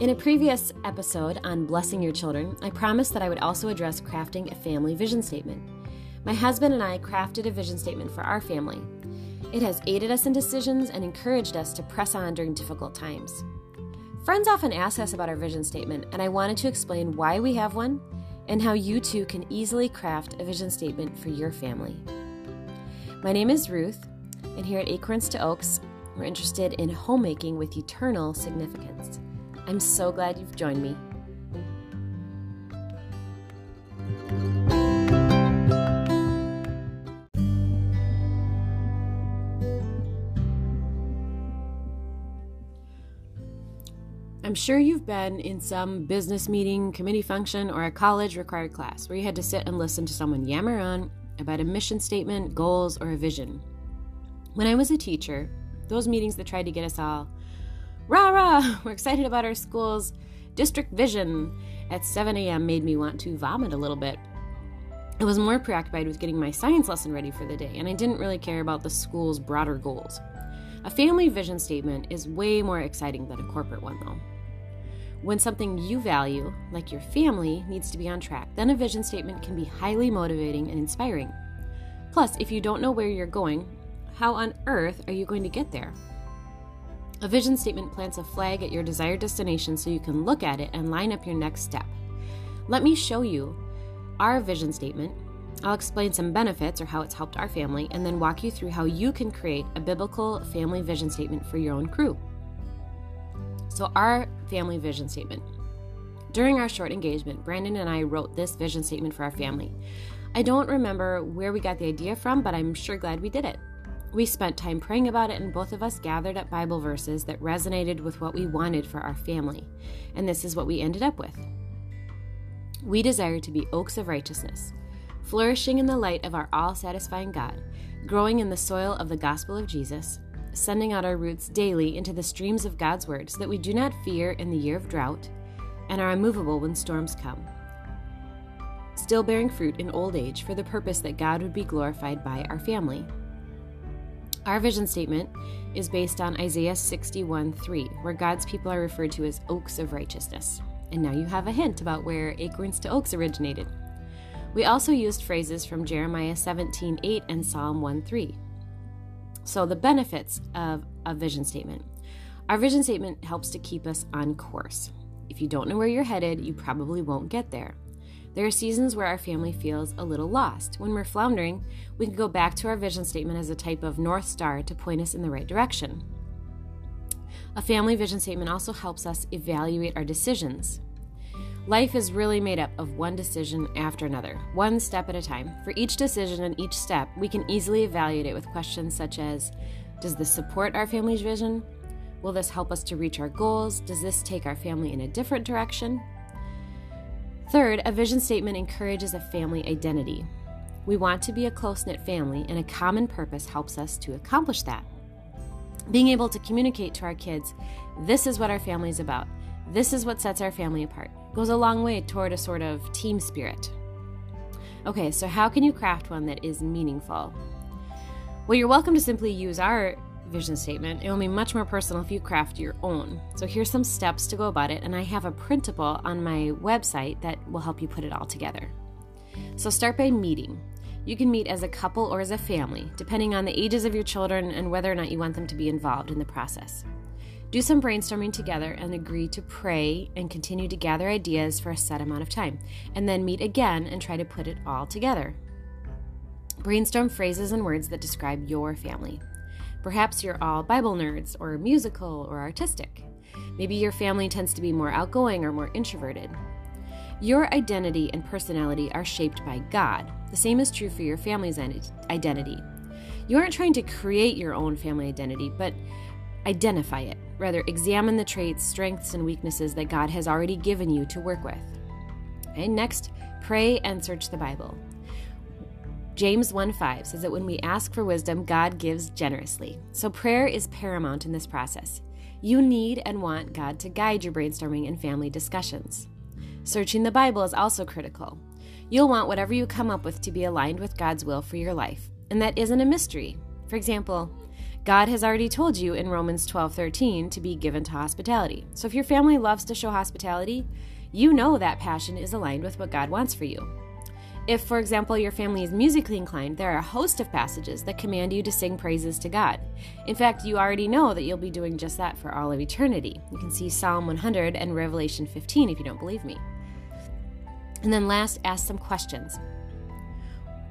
In a previous episode on blessing your children, I promised that I would also address crafting a family vision statement. My husband and I crafted a vision statement for our family. It has aided us in decisions and encouraged us to press on during difficult times. Friends often ask us about our vision statement, and I wanted to explain why we have one and how you too can easily craft a vision statement for your family. My name is Ruth, and here at Acorns to Oaks, we're interested in homemaking with eternal significance. I'm so glad you've joined me. I'm sure you've been in some business meeting, committee function, or a college required class where you had to sit and listen to someone yammer on about a mission statement, goals, or a vision. When I was a teacher, those meetings that tried to get us all, rah rah, we're excited about our school's district vision at 7 a.m. made me want to vomit a little bit. I was more preoccupied with getting my science lesson ready for the day, and I didn't really care about the school's broader goals. A family vision statement is way more exciting than a corporate one, though. When something you value, like your family, needs to be on track, then a vision statement can be highly motivating and inspiring. Plus, if you don't know where you're going, how on earth are you going to get there? A vision statement plants a flag at your desired destination so you can look at it and line up your next step. Let me show you our vision statement. I'll explain some benefits or how it's helped our family, and then walk you through how you can create a biblical family vision statement for your own crew. So, our family vision statement. During our short engagement, Brandon and I wrote this vision statement for our family. I don't remember where we got the idea from, but I'm sure glad we did it. We spent time praying about it, and both of us gathered up Bible verses that resonated with what we wanted for our family. And this is what we ended up with. We desire to be oaks of righteousness, flourishing in the light of our all satisfying God, growing in the soil of the gospel of Jesus, sending out our roots daily into the streams of God's Word so that we do not fear in the year of drought and are immovable when storms come. Still bearing fruit in old age for the purpose that God would be glorified by our family. Our vision statement is based on Isaiah 61 3, where God's people are referred to as oaks of righteousness. And now you have a hint about where Acorns to Oaks originated. We also used phrases from Jeremiah 17 8 and Psalm 1 3. So, the benefits of a vision statement. Our vision statement helps to keep us on course. If you don't know where you're headed, you probably won't get there. There are seasons where our family feels a little lost. When we're floundering, we can go back to our vision statement as a type of North Star to point us in the right direction. A family vision statement also helps us evaluate our decisions. Life is really made up of one decision after another, one step at a time. For each decision and each step, we can easily evaluate it with questions such as Does this support our family's vision? Will this help us to reach our goals? Does this take our family in a different direction? Third, a vision statement encourages a family identity. We want to be a close knit family, and a common purpose helps us to accomplish that. Being able to communicate to our kids, this is what our family is about, this is what sets our family apart goes a long way toward a sort of team spirit. Okay, so how can you craft one that is meaningful? Well, you're welcome to simply use our vision statement. It will be much more personal if you craft your own. So here's some steps to go about it, and I have a printable on my website that will help you put it all together. So start by meeting. You can meet as a couple or as a family, depending on the ages of your children and whether or not you want them to be involved in the process. Do some brainstorming together and agree to pray and continue to gather ideas for a set amount of time, and then meet again and try to put it all together. Brainstorm phrases and words that describe your family. Perhaps you're all Bible nerds, or musical, or artistic. Maybe your family tends to be more outgoing or more introverted. Your identity and personality are shaped by God. The same is true for your family's identity. You aren't trying to create your own family identity, but identify it. Rather, examine the traits, strengths, and weaknesses that God has already given you to work with. Okay, next, pray and search the Bible. James 1 5 says that when we ask for wisdom, God gives generously. So prayer is paramount in this process. You need and want God to guide your brainstorming and family discussions. Searching the Bible is also critical. You'll want whatever you come up with to be aligned with God's will for your life, and that isn't a mystery. For example, God has already told you in Romans 12:13 to be given to hospitality. So if your family loves to show hospitality, you know that passion is aligned with what God wants for you. If, for example, your family is musically inclined, there are a host of passages that command you to sing praises to God. In fact, you already know that you'll be doing just that for all of eternity. You can see Psalm 100 and Revelation 15 if you don't believe me. And then last, ask some questions.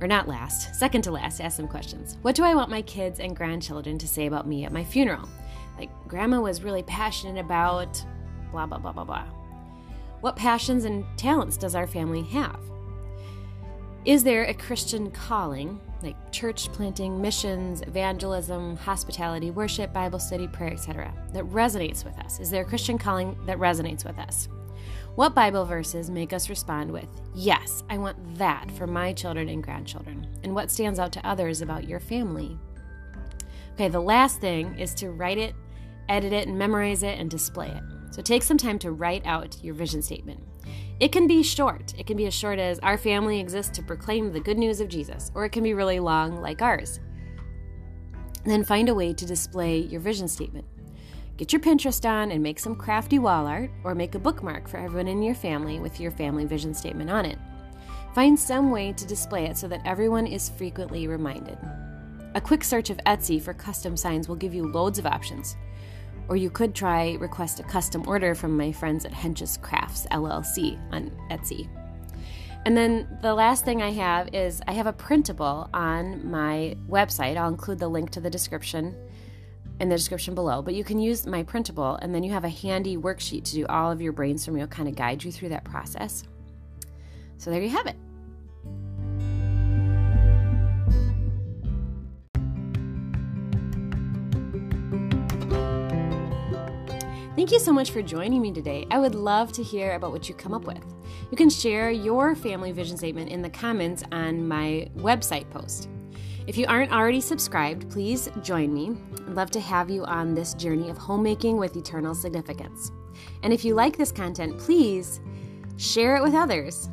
Or not last, second to last, ask some questions. What do I want my kids and grandchildren to say about me at my funeral? Like, Grandma was really passionate about blah, blah, blah, blah, blah. What passions and talents does our family have? Is there a Christian calling, like church planting, missions, evangelism, hospitality, worship, Bible study, prayer, etc., that resonates with us? Is there a Christian calling that resonates with us? What Bible verses make us respond with, Yes, I want that for my children and grandchildren? And what stands out to others about your family? Okay, the last thing is to write it, edit it, and memorize it and display it. So take some time to write out your vision statement. It can be short. It can be as short as Our family exists to proclaim the good news of Jesus, or it can be really long, like ours. Then find a way to display your vision statement. Get your Pinterest on and make some crafty wall art, or make a bookmark for everyone in your family with your family vision statement on it. Find some way to display it so that everyone is frequently reminded. A quick search of Etsy for custom signs will give you loads of options. Or you could try request a custom order from my friends at Hench's Crafts LLC on Etsy. And then the last thing I have is I have a printable on my website. I'll include the link to the description in the description below. But you can use my printable, and then you have a handy worksheet to do all of your brainstorming. It'll kind of guide you through that process. So there you have it. Thank you so much for joining me today. I would love to hear about what you come up with. You can share your family vision statement in the comments on my website post. If you aren't already subscribed, please join me. I'd love to have you on this journey of homemaking with eternal significance. And if you like this content, please share it with others.